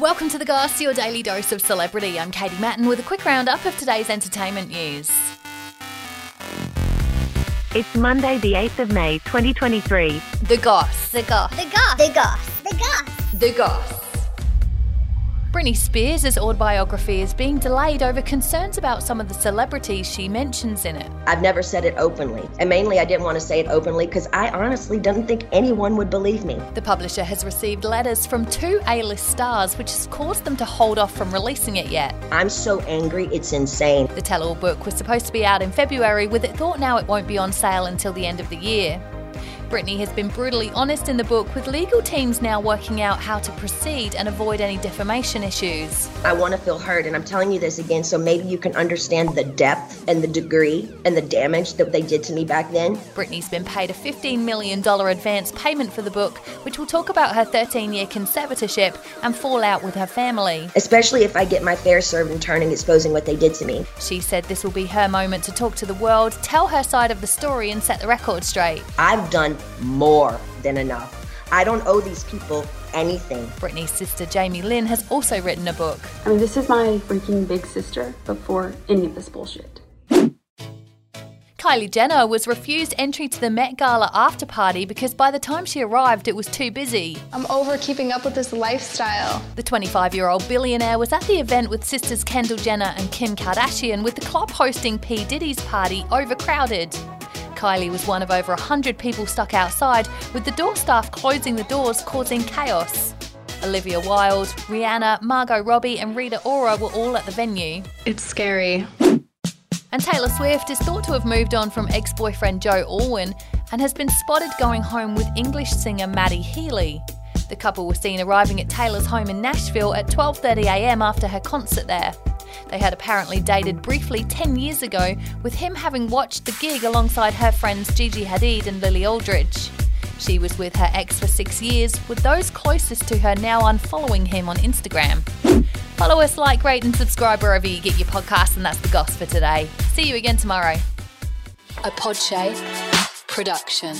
Welcome to The Goss, your daily dose of celebrity. I'm Katie Mattin with a quick roundup of today's entertainment news. It's Monday, the 8th of May, 2023. The Goss. The Goss. The Goss. The Goss. The Goss. The Goss. Britney Spears' autobiography is being delayed over concerns about some of the celebrities she mentions in it. I've never said it openly. And mainly, I didn't want to say it openly because I honestly didn't think anyone would believe me. The publisher has received letters from two A list stars, which has caused them to hold off from releasing it yet. I'm so angry, it's insane. The tell all book was supposed to be out in February, with it thought now it won't be on sale until the end of the year. Britney has been brutally honest in the book, with legal teams now working out how to proceed and avoid any defamation issues. I want to feel heard, and I'm telling you this again so maybe you can understand the depth and the degree and the damage that they did to me back then. Britney's been paid a $15 million advance payment for the book, which will talk about her 13 year conservatorship and fallout with her family. Especially if I get my fair served in turn and exposing what they did to me. She said this will be her moment to talk to the world, tell her side of the story, and set the record straight. I've done more than enough. I don't owe these people anything. Britney's sister Jamie Lynn has also written a book. I mean, this is my freaking big sister before any of this bullshit. Kylie Jenner was refused entry to the Met Gala after party because by the time she arrived, it was too busy. I'm over keeping up with this lifestyle. The 25 year old billionaire was at the event with sisters Kendall Jenner and Kim Kardashian, with the club hosting P. Diddy's party overcrowded. Kylie was one of over 100 people stuck outside, with the door staff closing the doors, causing chaos. Olivia Wilde, Rihanna, Margot Robbie, and Rita Ora were all at the venue. It's scary. And Taylor Swift is thought to have moved on from ex boyfriend Joe Alwyn and has been spotted going home with English singer Matty Healy. The couple were seen arriving at Taylor's home in Nashville at 12:30am after her concert there. They had apparently dated briefly 10 years ago, with him having watched the gig alongside her friends Gigi Hadid and Lily Aldridge. She was with her ex for six years, with those closest to her now unfollowing him on Instagram. Follow us, like, rate, and subscribe wherever you get your podcasts, and that's the goss for today. See you again tomorrow. A Podshape production.